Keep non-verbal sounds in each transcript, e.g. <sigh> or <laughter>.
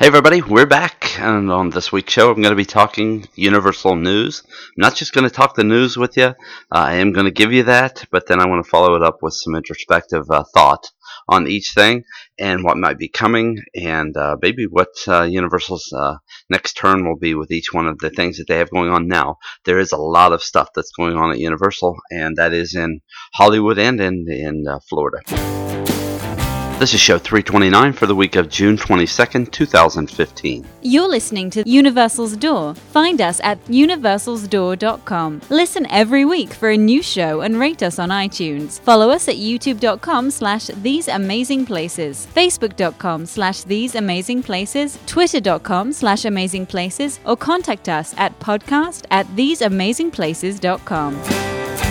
Hey everybody, we're back, and on this week's show, I'm going to be talking Universal news. I'm not just going to talk the news with you. Uh, I am going to give you that, but then I want to follow it up with some introspective uh, thought on each thing and what might be coming, and uh, maybe what uh, Universal's uh, next turn will be with each one of the things that they have going on now. There is a lot of stuff that's going on at Universal, and that is in Hollywood and in in uh, Florida. This is show 329 for the week of June 22nd, 2015. You're listening to Universal's Door. Find us at universalsdoor.com. Listen every week for a new show and rate us on iTunes. Follow us at youtube.com slash these amazing places, facebook.com slash these amazing places, twitter.com slash amazing places, or contact us at podcast at theseamazingplaces.com.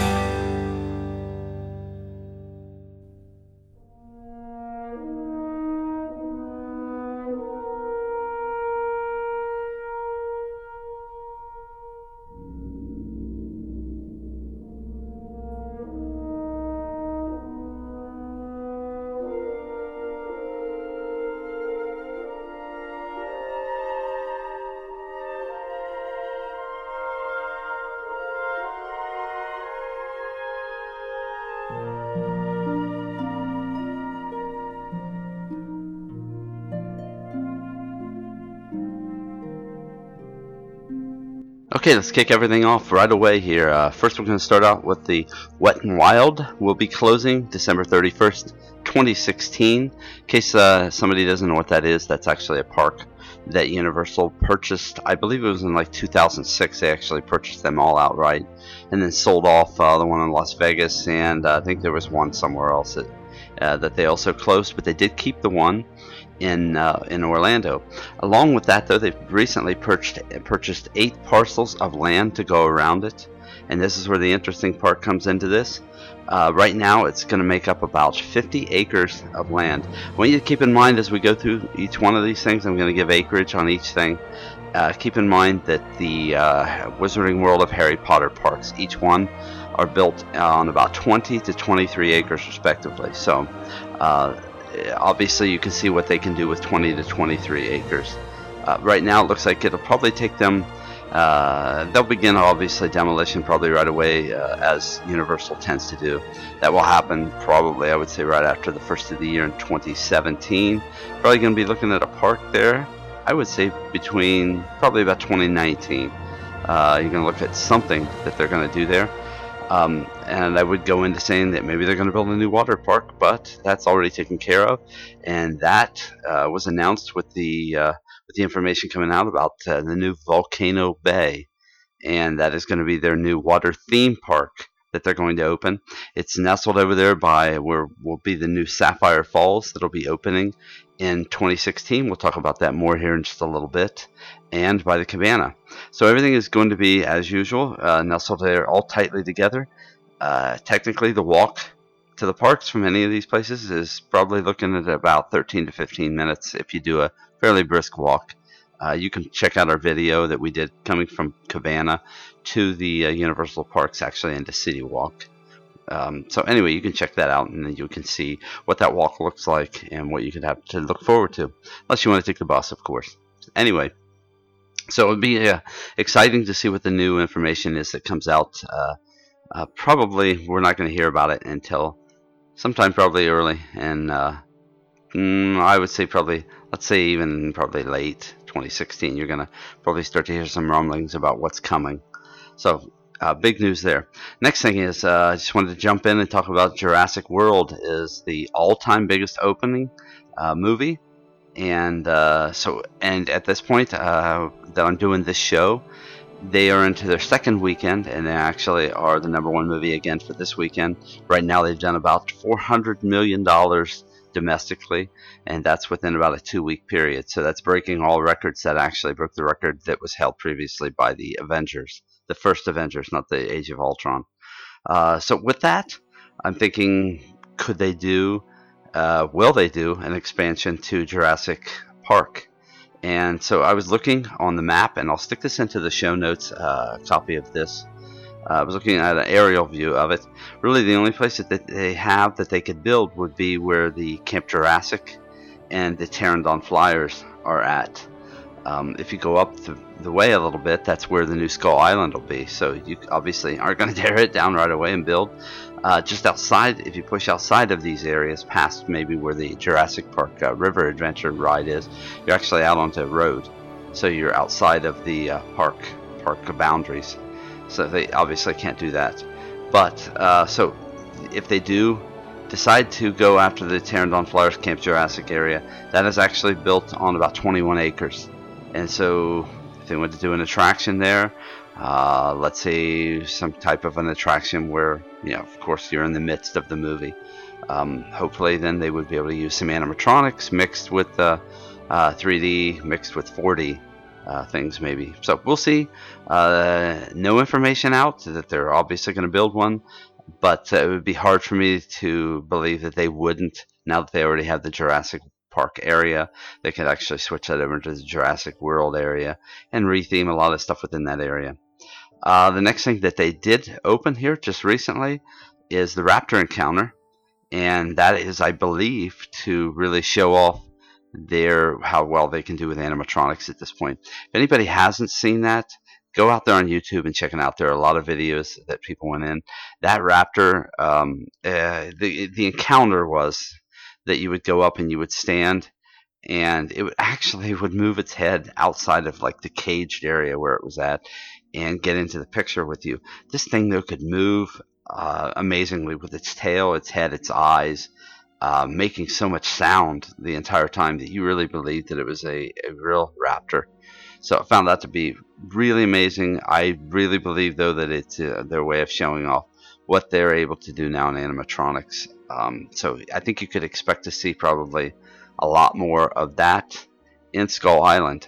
Okay, let's kick everything off right away here. Uh, first, we're going to start out with the Wet and Wild. We'll be closing December 31st, 2016. In case uh, somebody doesn't know what that is, that's actually a park that Universal purchased. I believe it was in like 2006. They actually purchased them all outright and then sold off uh, the one in Las Vegas, and uh, I think there was one somewhere else that, uh, that they also closed, but they did keep the one in uh, in Orlando. Along with that, though, they've recently purchased purchased eight parcels of land to go around it, and this is where the interesting part comes into this. Uh, right now, it's going to make up about 50 acres of land. I want you to keep in mind as we go through each one of these things, I'm going to give acreage on each thing. Uh, keep in mind that the uh, Wizarding World of Harry Potter parks, each one, are built on about 20 to 23 acres respectively. So uh, obviously you can see what they can do with 20 to 23 acres. Uh, right now it looks like it'll probably take them, uh, they'll begin obviously demolition probably right away uh, as Universal tends to do. That will happen probably I would say right after the first of the year in 2017. Probably going to be looking at a park there. I would say between probably about 2019. Uh, you're going to look at something that they're going to do there. Um, and I would go into saying that maybe they're going to build a new water park, but that's already taken care of, and that uh, was announced with the uh, with the information coming out about uh, the new Volcano Bay, and that is going to be their new water theme park that they're going to open. It's nestled over there by where will be the new Sapphire Falls that'll be opening in 2016. We'll talk about that more here in just a little bit. And by the Cabana. So everything is going to be as usual, uh, nestled there all tightly together. Uh, technically, the walk to the parks from any of these places is probably looking at about 13 to 15 minutes if you do a fairly brisk walk. Uh, you can check out our video that we did coming from Cabana to the uh, Universal Parks, actually, into City Walk. Um, so anyway, you can check that out, and then you can see what that walk looks like and what you can have to look forward to, unless you want to take the bus, of course. Anyway, so it would be uh, exciting to see what the new information is that comes out. Uh, uh, probably we're not going to hear about it until sometime probably early, and uh, mm, I would say probably let's say even probably late 2016. You're going to probably start to hear some rumblings about what's coming. So uh, big news there. Next thing is, uh, I just wanted to jump in and talk about Jurassic World is the all-time biggest opening uh, movie, and uh, so and at this point uh, that I'm doing this show, they are into their second weekend, and they actually are the number one movie again for this weekend. Right now, they've done about 400 million dollars domestically, and that's within about a two-week period. So that's breaking all records that actually broke the record that was held previously by the Avengers the first Avengers, not the Age of Ultron. Uh, so with that, I'm thinking, could they do, uh, will they do an expansion to Jurassic Park? And so I was looking on the map, and I'll stick this into the show notes, uh, copy of this. Uh, I was looking at an aerial view of it. Really, the only place that they have that they could build would be where the Camp Jurassic and the Pteranodon Flyers are at. Um, if you go up the, the, way a little bit, that's where the new Skull Island will be. So you obviously aren't going <laughs> to tear it down right away and build. Uh, just outside, if you push outside of these areas, past maybe where the Jurassic Park uh, River Adventure ride is, you're actually out onto a road. So you're outside of the uh, park park boundaries. So they obviously can't do that. But uh, so if they do decide to go after the Pteranodon Flyers Camp Jurassic area, that is actually built on about 21 acres. And so if they want to do an attraction there, uh, let's say some type of an attraction where, you know, of course, you're in the midst of the movie. Um, hopefully, then they would be able to use some animatronics mixed with uh, uh, 3D, mixed with 4D uh, things, maybe. So we'll see. Uh, no information out that they're obviously going to build one, but uh, it would be hard for me to believe that they wouldn't now that they already have the Jurassic Park area. They could actually switch that over to the Jurassic World area and retheme a lot of stuff within that area. Uh, the next thing that they did open here just recently is the Raptor Encounter, and that is, I believe, to really show off their how well they can do with animatronics at this point. If anybody hasn't seen that, go out there on YouTube and check it out. There are a lot of videos that people went in. That Raptor, um, uh, the the encounter was that you would go up and you would stand and it would actually would move its head outside of like the caged area where it was at and get into the picture with you. This thing though could move uh, amazingly with its tail, its head, its eyes, uh, making so much sound the entire time that you really believed that it was a, a real raptor. So I found that to be really amazing. I really believe though that it's uh, their way of showing off what they're able to do now in animatronics. Um, so I think you could expect to see probably a lot more of that in Skull Island.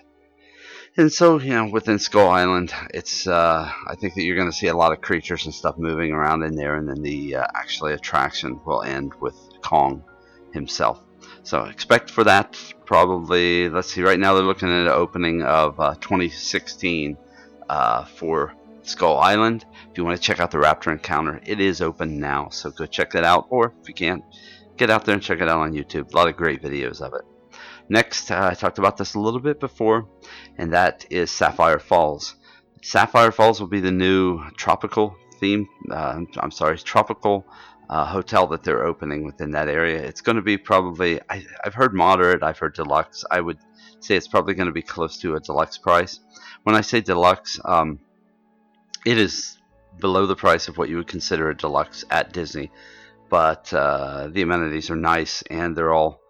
And so you know within skull island it's uh, i think that you're going to see a lot of creatures and stuff moving around in there and then the uh, actually attraction will end with kong himself. So expect for that probably let's see right now they're looking at an opening of uh, 2016 uh, for skull island if you want to check out the raptor encounter it is open now so go check that out or if you can't get out there and check it out on youtube a lot of great videos of it Next, uh, I talked about this a little bit before, and that is Sapphire Falls. Sapphire Falls will be the new tropical theme, uh, I'm sorry, tropical uh, hotel that they're opening within that area. It's going to be probably, I, have heard moderate, I've heard deluxe. I would say it's probably going to be close to a deluxe price. When I say deluxe, um, it is below the price of what you would consider a deluxe at Disney, but uh, the amenities are nice and they're all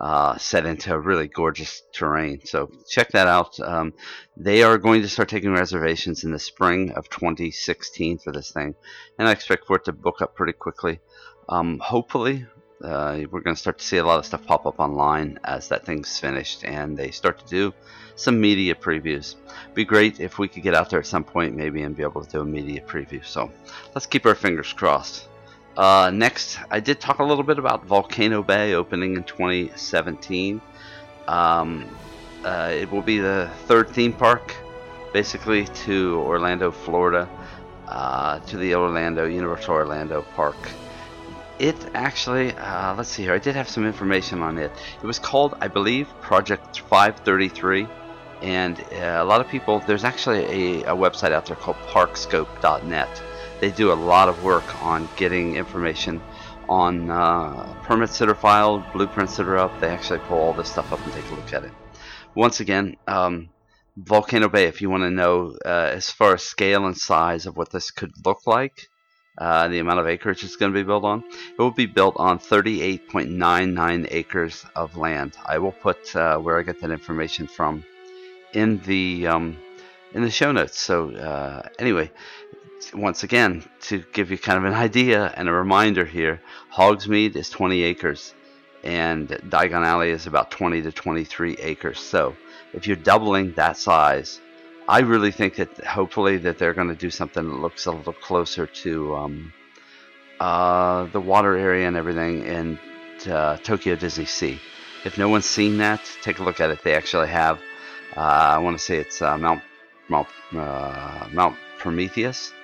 uh, set into a really gorgeous terrain. So check that out. Um, they are going to start taking reservations in the spring of 2016 for this thing, and I expect for it to book up pretty quickly. Um, hopefully, uh, we're going to start to see a lot of stuff pop up online as that thing's finished and they start to do some media previews. Be great if we could get out there at some point maybe and be able to do a media preview. So let's keep our fingers crossed. Uh, next, I did talk a little bit about Volcano Bay opening in 2017. Um, uh, it will be the third theme park, basically, to Orlando, Florida, uh, to the Orlando Universal Orlando Park. It actually, uh, let's see here, I did have some information on it. It was called, I believe, Project 533. And uh, a lot of people, there's actually a, a website out there called parkscope.net they do a lot of work on getting information on uh, permits that are filed, blueprints that are up. They actually pull all this stuff up and take a look at it. Once again, um, Volcano Bay, if you want to know uh, as far as scale and size of what this could look like, uh, the amount of acreage it's going to be built on, it will be built on 38.99 acres of land. I will put uh, where I get that information from in the um, in the show notes. So uh, anyway, once again, to give you kind of an idea and a reminder here, Hogsmeade is 20 acres and Diagon Alley is about 20 to 23 acres. So if you're doubling that size, I really think that hopefully that they're going to do something that looks a little closer to um, uh, the water area and everything in uh, Tokyo Disney Sea. If no one's seen that, take a look at it. They actually have, uh, I want to say it's uh, Mount Mount uh, Mount Prometheus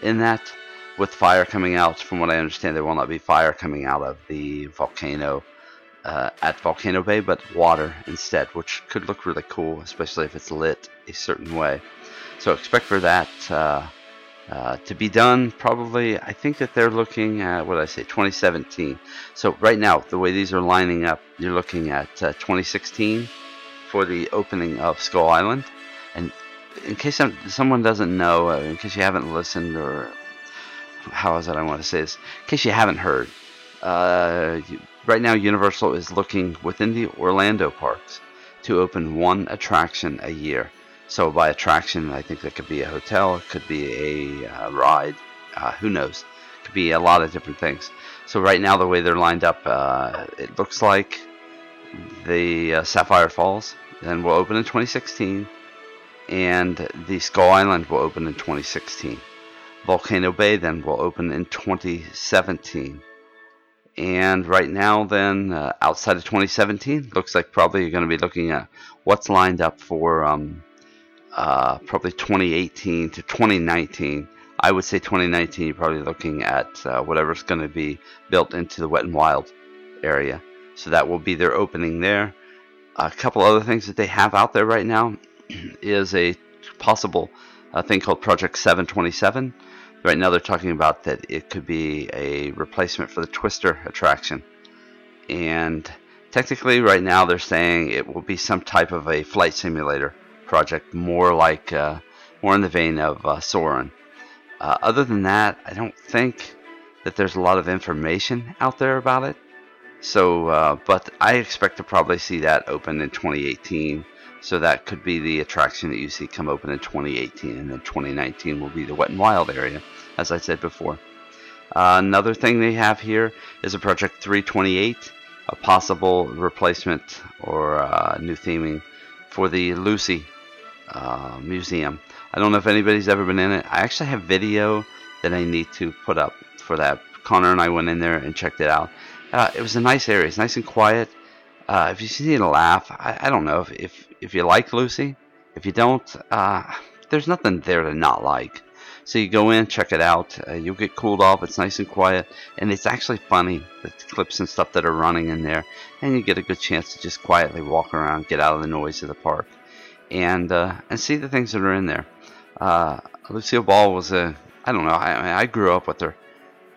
in that with fire coming out. From what I understand, there will not be fire coming out of the volcano uh, at Volcano Bay, but water instead, which could look really cool, especially if it's lit a certain way. So expect for that uh, uh, to be done probably. I think that they're looking at what I say, 2017. So right now, the way these are lining up, you're looking at uh, 2016 for the opening of Skull Island. And in case someone doesn't know, uh, in case you haven't listened, or how is it I want to say this, in case you haven't heard, uh, right now Universal is looking within the Orlando parks to open one attraction a year. So by attraction, I think that could be a hotel, it could be a uh, ride, uh, who knows? It could be a lot of different things. So right now, the way they're lined up, uh, it looks like the uh, Sapphire Falls then will open in 2016, and the Skull Island will open in 2016. Volcano Bay then will open in 2017. And right now, then, uh, outside of 2017, looks like probably you're going to be looking at what's lined up for um, uh, probably 2018 to 2019. I would say 2019, you're probably looking at uh, whatever's going to be built into the Wet and Wild area. So that will be their opening there. A couple other things that they have out there right now <clears throat> is a possible uh, thing called Project 727. Right now, they're talking about that it could be a replacement for the Twister attraction. And technically, right now, they're saying it will be some type of a flight simulator project, more like uh, more in the vein of uh, Soarin'. Uh, other than that, I don't think that there's a lot of information out there about it. So, uh, but I expect to probably see that open in 2018. So that could be the attraction that you see come open in 2018, and then 2019 will be the Wet and Wild area, as I said before. Uh, another thing they have here is a Project 328, a possible replacement or uh, new theming for the Lucy uh, Museum. I don't know if anybody's ever been in it. I actually have video that I need to put up for that. Connor and I went in there and checked it out. Uh, it was a nice area. It's nice and quiet. Uh, if you see need a laugh, I, I don't know if, if, if you like Lucy. If you don't, uh, there's nothing there to not like. So you go in, check it out. Uh, you'll get cooled off. It's nice and quiet, and it's actually funny. The clips and stuff that are running in there, and you get a good chance to just quietly walk around, get out of the noise of the park, and uh, and see the things that are in there. Uh, Lucille Ball was a I don't know. I, I grew up with her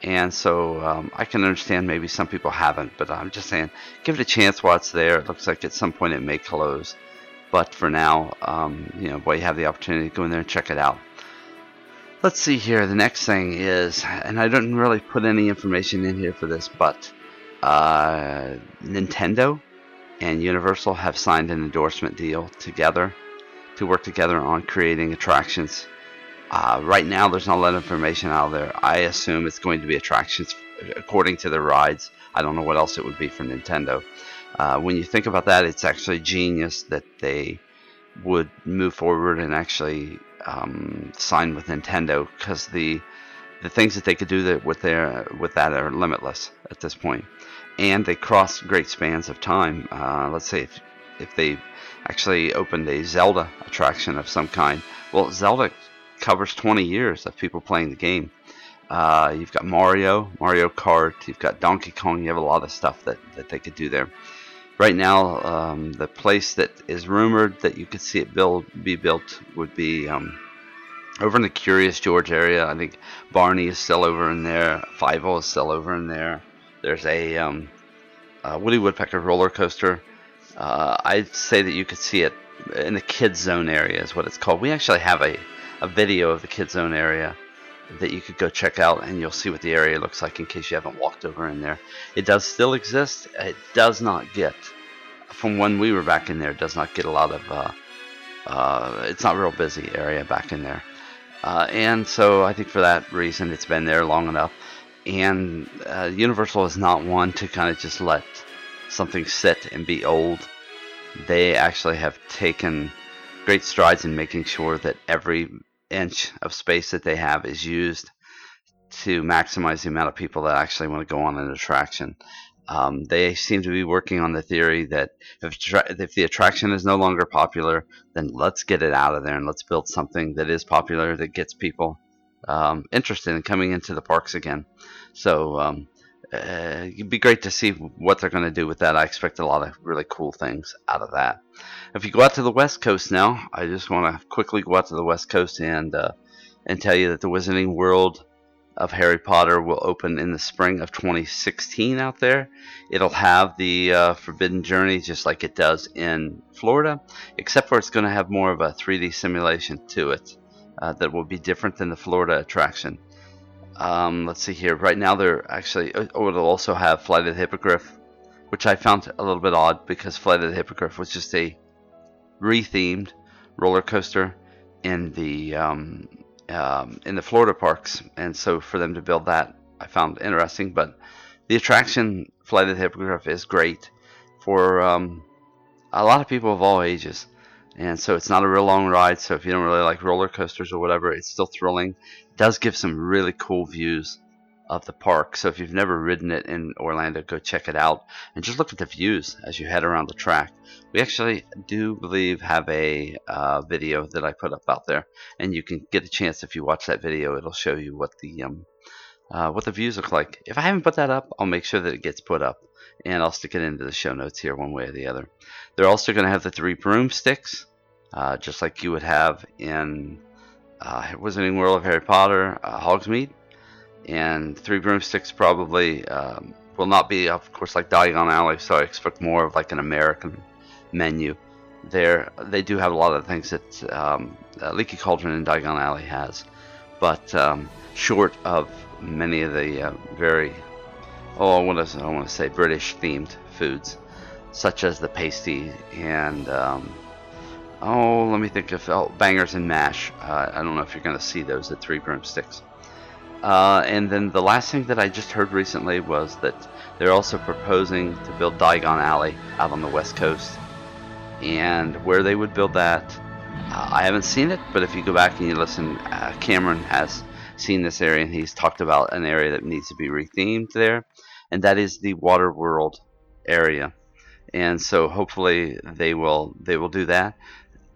and so um, I can understand maybe some people haven't, but I'm just saying, give it a chance while it's there. It looks like at some point it may close, but for now, um, you know, boy, you have the opportunity to go in there and check it out. Let's see here. The next thing is, and I didn't really put any information in here for this, but uh, Nintendo and Universal have signed an endorsement deal together to work together on creating attractions uh, right now, there's not a lot of information out there. I assume it's going to be attractions according to the rides. I don't know what else it would be for Nintendo. Uh, when you think about that, it's actually genius that they would move forward and actually um, sign with Nintendo because the the things that they could do that with their with that are limitless at this point. and they cross great spans of time. Uh, let's say if if they actually opened a Zelda attraction of some kind, well, Zelda covers 20 years of people playing the game. Uh, you've got Mario, Mario Kart, you've got Donkey Kong, you have a lot of stuff that, that they could do there. Right now, um, the place that is rumored that you could see it build be built would be um, over in the Curious George area. I think Barney is still over in there. Fievel is still over in there. There's a, um, a Woody Woodpecker roller coaster. Uh, I'd say that you could see it in the kids zone area is what it's called. We actually have a a video of the kids' Zone area that you could go check out and you'll see what the area looks like in case you haven't walked over in there. It does still exist. It does not get, from when we were back in there, it does not get a lot of, uh, uh, it's not real busy area back in there. Uh, and so I think for that reason it's been there long enough. And uh, Universal is not one to kind of just let something sit and be old. They actually have taken great strides in making sure that every inch of space that they have is used to maximize the amount of people that actually want to go on an attraction. Um, they seem to be working on the theory that if, if the attraction is no longer popular, then let's get it out of there and let's build something that is popular that gets people um, interested in coming into the parks again. So um, uh, it'd be great to see what they're going to do with that. I expect a lot of really cool things out of that. If you go out to the West Coast now, I just want to quickly go out to the West Coast and uh, and tell you that the Wizarding World of Harry Potter will open in the spring of 2016 out there. It'll have the uh, Forbidden Journey just like it does in Florida, except for it's going to have more of a 3D simulation to it uh, that will be different than the Florida attraction. Um, let's see here. Right now, they're actually, oh, it'll also have Flight of the Hippogriff, which I found a little bit odd because Flight of the Hippogriff was just a rethemed roller coaster in the um, um, in the Florida parks, and so for them to build that, I found interesting. But the attraction Flight of the Hippogriff is great for um, a lot of people of all ages, and so it's not a real long ride. So if you don't really like roller coasters or whatever, it's still thrilling. Does give some really cool views of the park. So if you've never ridden it in Orlando, go check it out and just look at the views as you head around the track. We actually do believe have a uh, video that I put up out there, and you can get a chance if you watch that video. It'll show you what the um, uh, what the views look like. If I haven't put that up, I'll make sure that it gets put up, and I'll stick it into the show notes here one way or the other. They're also going to have the three broomsticks, uh, just like you would have in uh, Wizarding World of Harry Potter, uh, Hogsmeade and Three Broomsticks probably um, will not be, of course, like Diagon Alley. So I expect more of like an American menu. There, they do have a lot of things that um, uh, Leaky Cauldron and Diagon Alley has, but um, short of many of the uh, very, oh, I want to, I want to say British themed foods, such as the pasty and. Oh, let me think of oh, bangers and mash. Uh, I don't know if you're going to see those at Three Broomsticks. Uh, and then the last thing that I just heard recently was that they're also proposing to build Diagon Alley out on the west coast. And where they would build that, uh, I haven't seen it, but if you go back and you listen, uh, Cameron has seen this area and he's talked about an area that needs to be rethemed there, and that is the Water World area. And so hopefully they will they will do that.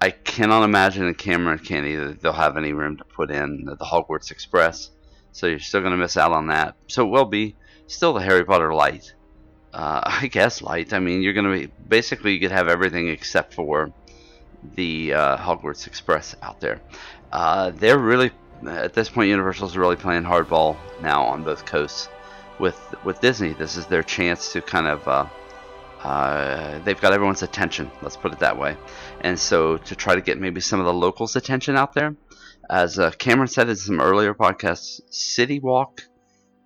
I cannot imagine that Cameron can either they'll have any room to put in the Hogwarts Express so you're still going to miss out on that. So it will be still the Harry Potter light. Uh, <laughs> I guess light. I mean, you're going to be basically you could have everything except for the uh, Hogwarts Express out there. Uh, they're really at this point, Universal's really playing hardball now on both coasts with with Disney. This is their chance to kind of uh, they've got everyone's attention. Let's put it that way. And so to try to get maybe some of the locals' attention out there, as uh, Cameron said in some earlier podcasts, City Walk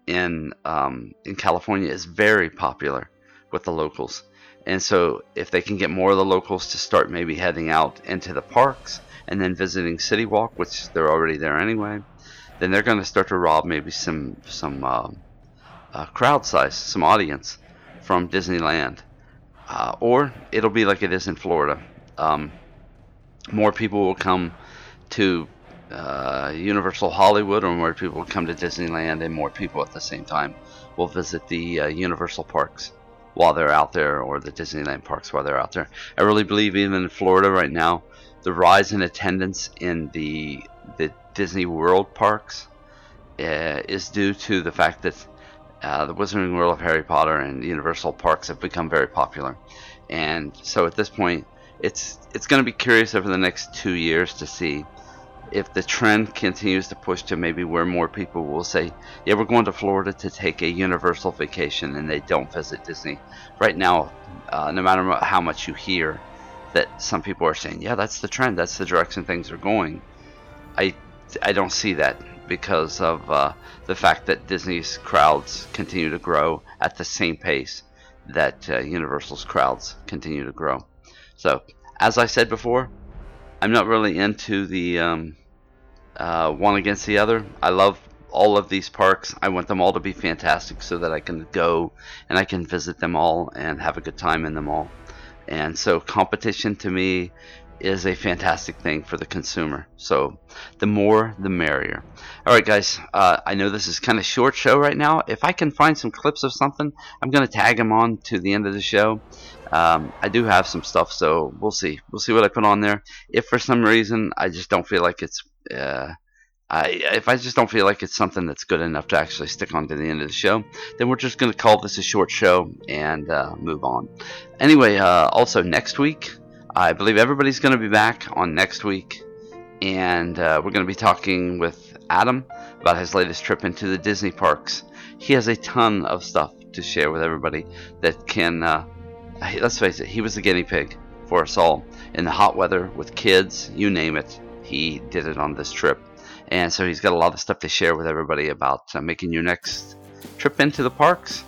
in um, in California is very popular with the locals. And so, if they can get more of the locals to start maybe heading out into the parks and then visiting City Walk, which they're already there anyway, then they're going to start to rob maybe some some uh, uh, crowd size, some audience from Disneyland, uh, or it'll be like it is in Florida. Um, more people will come to uh, Universal Hollywood, or more people will come to Disneyland, and more people at the same time will visit the uh, Universal parks while they're out there, or the Disneyland parks while they're out there. I really believe, even in Florida right now, the rise in attendance in the the Disney World parks uh, is due to the fact that uh, the Wizarding World of Harry Potter and Universal parks have become very popular, and so at this point, it's it's going to be curious over the next two years to see if the trend continues to push to maybe where more people will say, yeah, we're going to Florida to take a universal vacation and they don't visit Disney. Right now, uh, no matter how much you hear that some people are saying, yeah, that's the trend, that's the direction things are going, I, I don't see that because of uh, the fact that Disney's crowds continue to grow at the same pace that uh, Universal's crowds continue to grow. So, as I said before, I'm not really into the um, uh, one against the other. I love all of these parks. I want them all to be fantastic so that I can go and I can visit them all and have a good time in them all. And so competition to me is a fantastic thing for the consumer. So the more, the merrier. All right, guys. Uh, I know this is kind of short show right now. If I can find some clips of something, I'm going to tag them on to the end of the show. Um, I do have some stuff, so we'll see. We'll see what I put on there. If for some reason I just don't feel like it's uh, I, if I just don't feel like it's something that's good enough to actually stick on to the end of the show, then we're just going to call this a short show and uh, move on. Anyway, uh, also next week, I believe everybody's going to be back on next week, and uh, we're going to be talking with Adam about his latest trip into the Disney parks. He has a ton of stuff to share with everybody that can, uh, let's face it, he was the guinea pig for us all in the hot weather with kids, you name it. He did it on this trip and so he's got a lot of stuff to share with everybody about uh, making your next trip into the parks.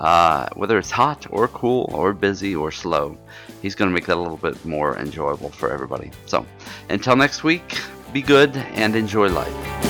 Uh, whether it's hot or cool or busy or slow, he's going to make that a little bit more enjoyable for everybody. So, until next week, be good and enjoy life.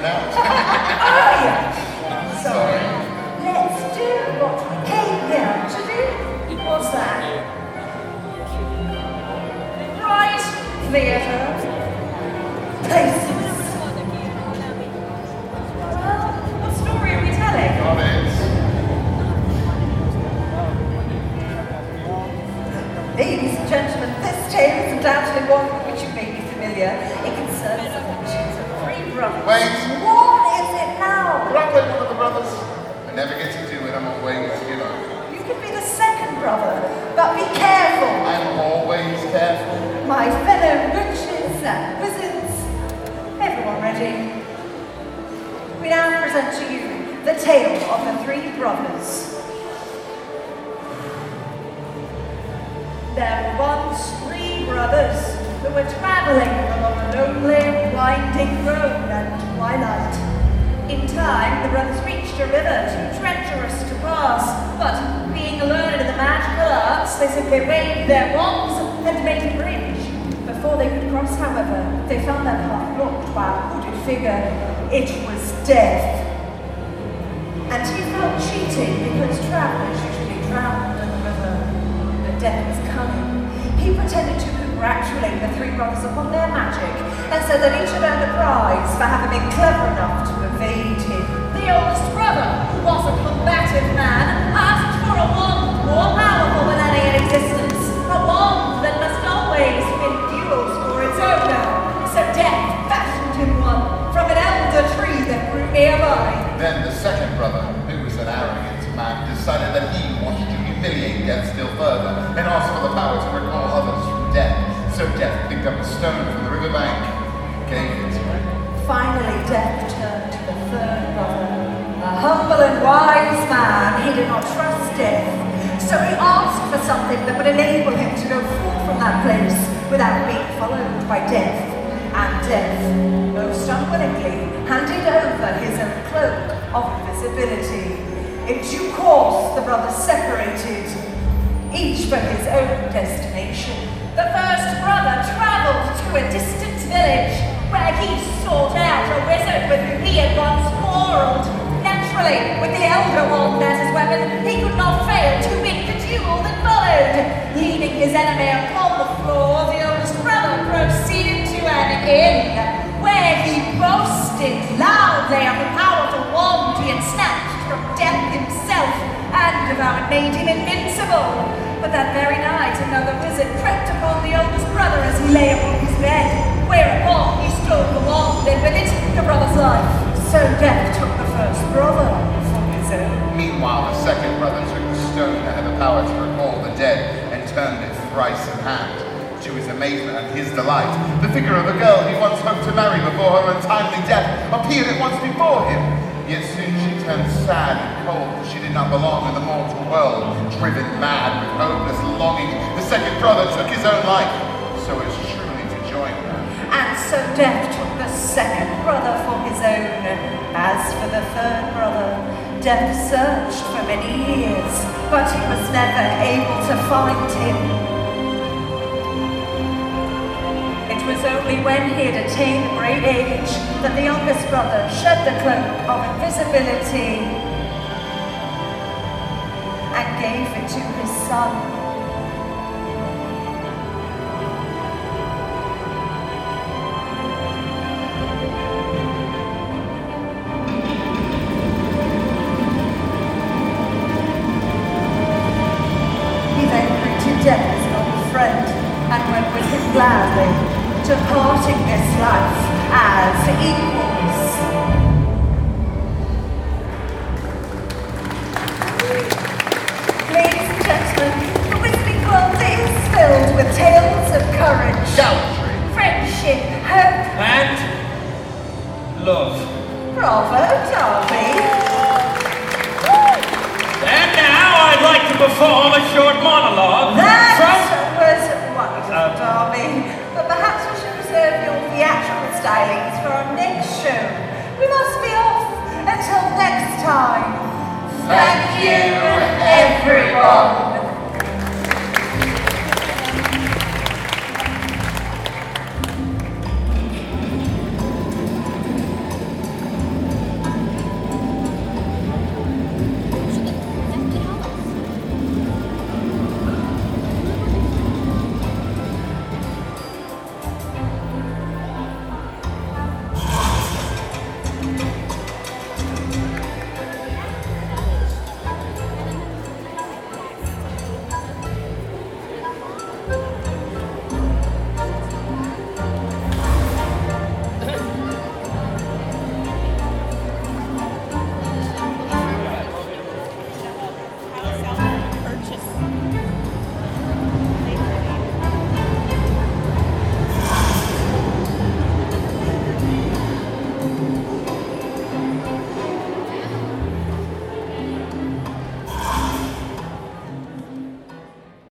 it oh, <laughs> yeah. Sorry. Let's do what we came here to do. What's that? Right, theatre. Places. Well, what story are we telling? Comments. Ladies and gentlemen, this tale is undoubtedly one with which you may be familiar. It brother. What is it now? Can I play one of the brothers? I never get to do it. I'm always, you know. You can be the second brother, but be careful. I'm always careful. My fellow witches and wizards. Everyone ready? We now present to you the tale of the three brothers. There were once three brothers who were traveling along simply waved their wands and made a bridge. Before they could cross, however, they found their path blocked by a hooded figure. It was Death. And he felt cheating because travelers usually drowned in the river. But Death was cunning. He pretended to congratulate the three brothers upon their magic and said that each had earned a prize for having been clever enough to evade him. The oldest brother, who was a combative man, asked for a wand more powerful than any in existence. A wand that must always win duels for its owner. So Death fashioned him one from an elder tree that grew nearby. Then the second brother, who was an arrogant man, decided that he wanted to humiliate Death still further and asked for the power to recall others from death. So Death picked up a stone from the riverbank and gave it to him. Finally, Death turned to the third brother. A humble and wise man, he did not trust Death. So he asked for something that would enable him to go forth from that place without being followed by Death. And Death, most unwillingly, handed over his own cloak of invisibility. In due course, the brothers separated, each for his own destination. The first brother travelled to a distant village where he sought out a wizard with whom he had once quarrelled. Naturally, with the elder wand as his weapon, he could not fail to win the duel that followed. Leaving his enemy upon the floor, the oldest brother proceeded to an inn where he boasted loudly of the power powerful wand he had snatched from death himself and it made him invincible. But that very night, another visit crept upon the oldest brother as he lay upon his bed, whereupon he stole the wand and with it the brother's life. So Death took the first brother from his own. Meanwhile, the second brother took the stone that had the power to recall the dead and turned it thrice in hand. To his amazement and his delight, the figure of a girl he once hoped to marry before her untimely death appeared at once before him. Yet soon she turned sad cold, she did not belong in the mortal world. Driven mad with hopeless longing, the second brother took his own life, so as truly to join her. And so Death took the second brother for his own. As for the third brother, Death searched for many years, but he was never able to find him. It was only when he had attained great age that the youngest brother shed the cloak of invisibility and gave it to his son. He then greeted death as an old friend and went with him gladly, departing this life as equals.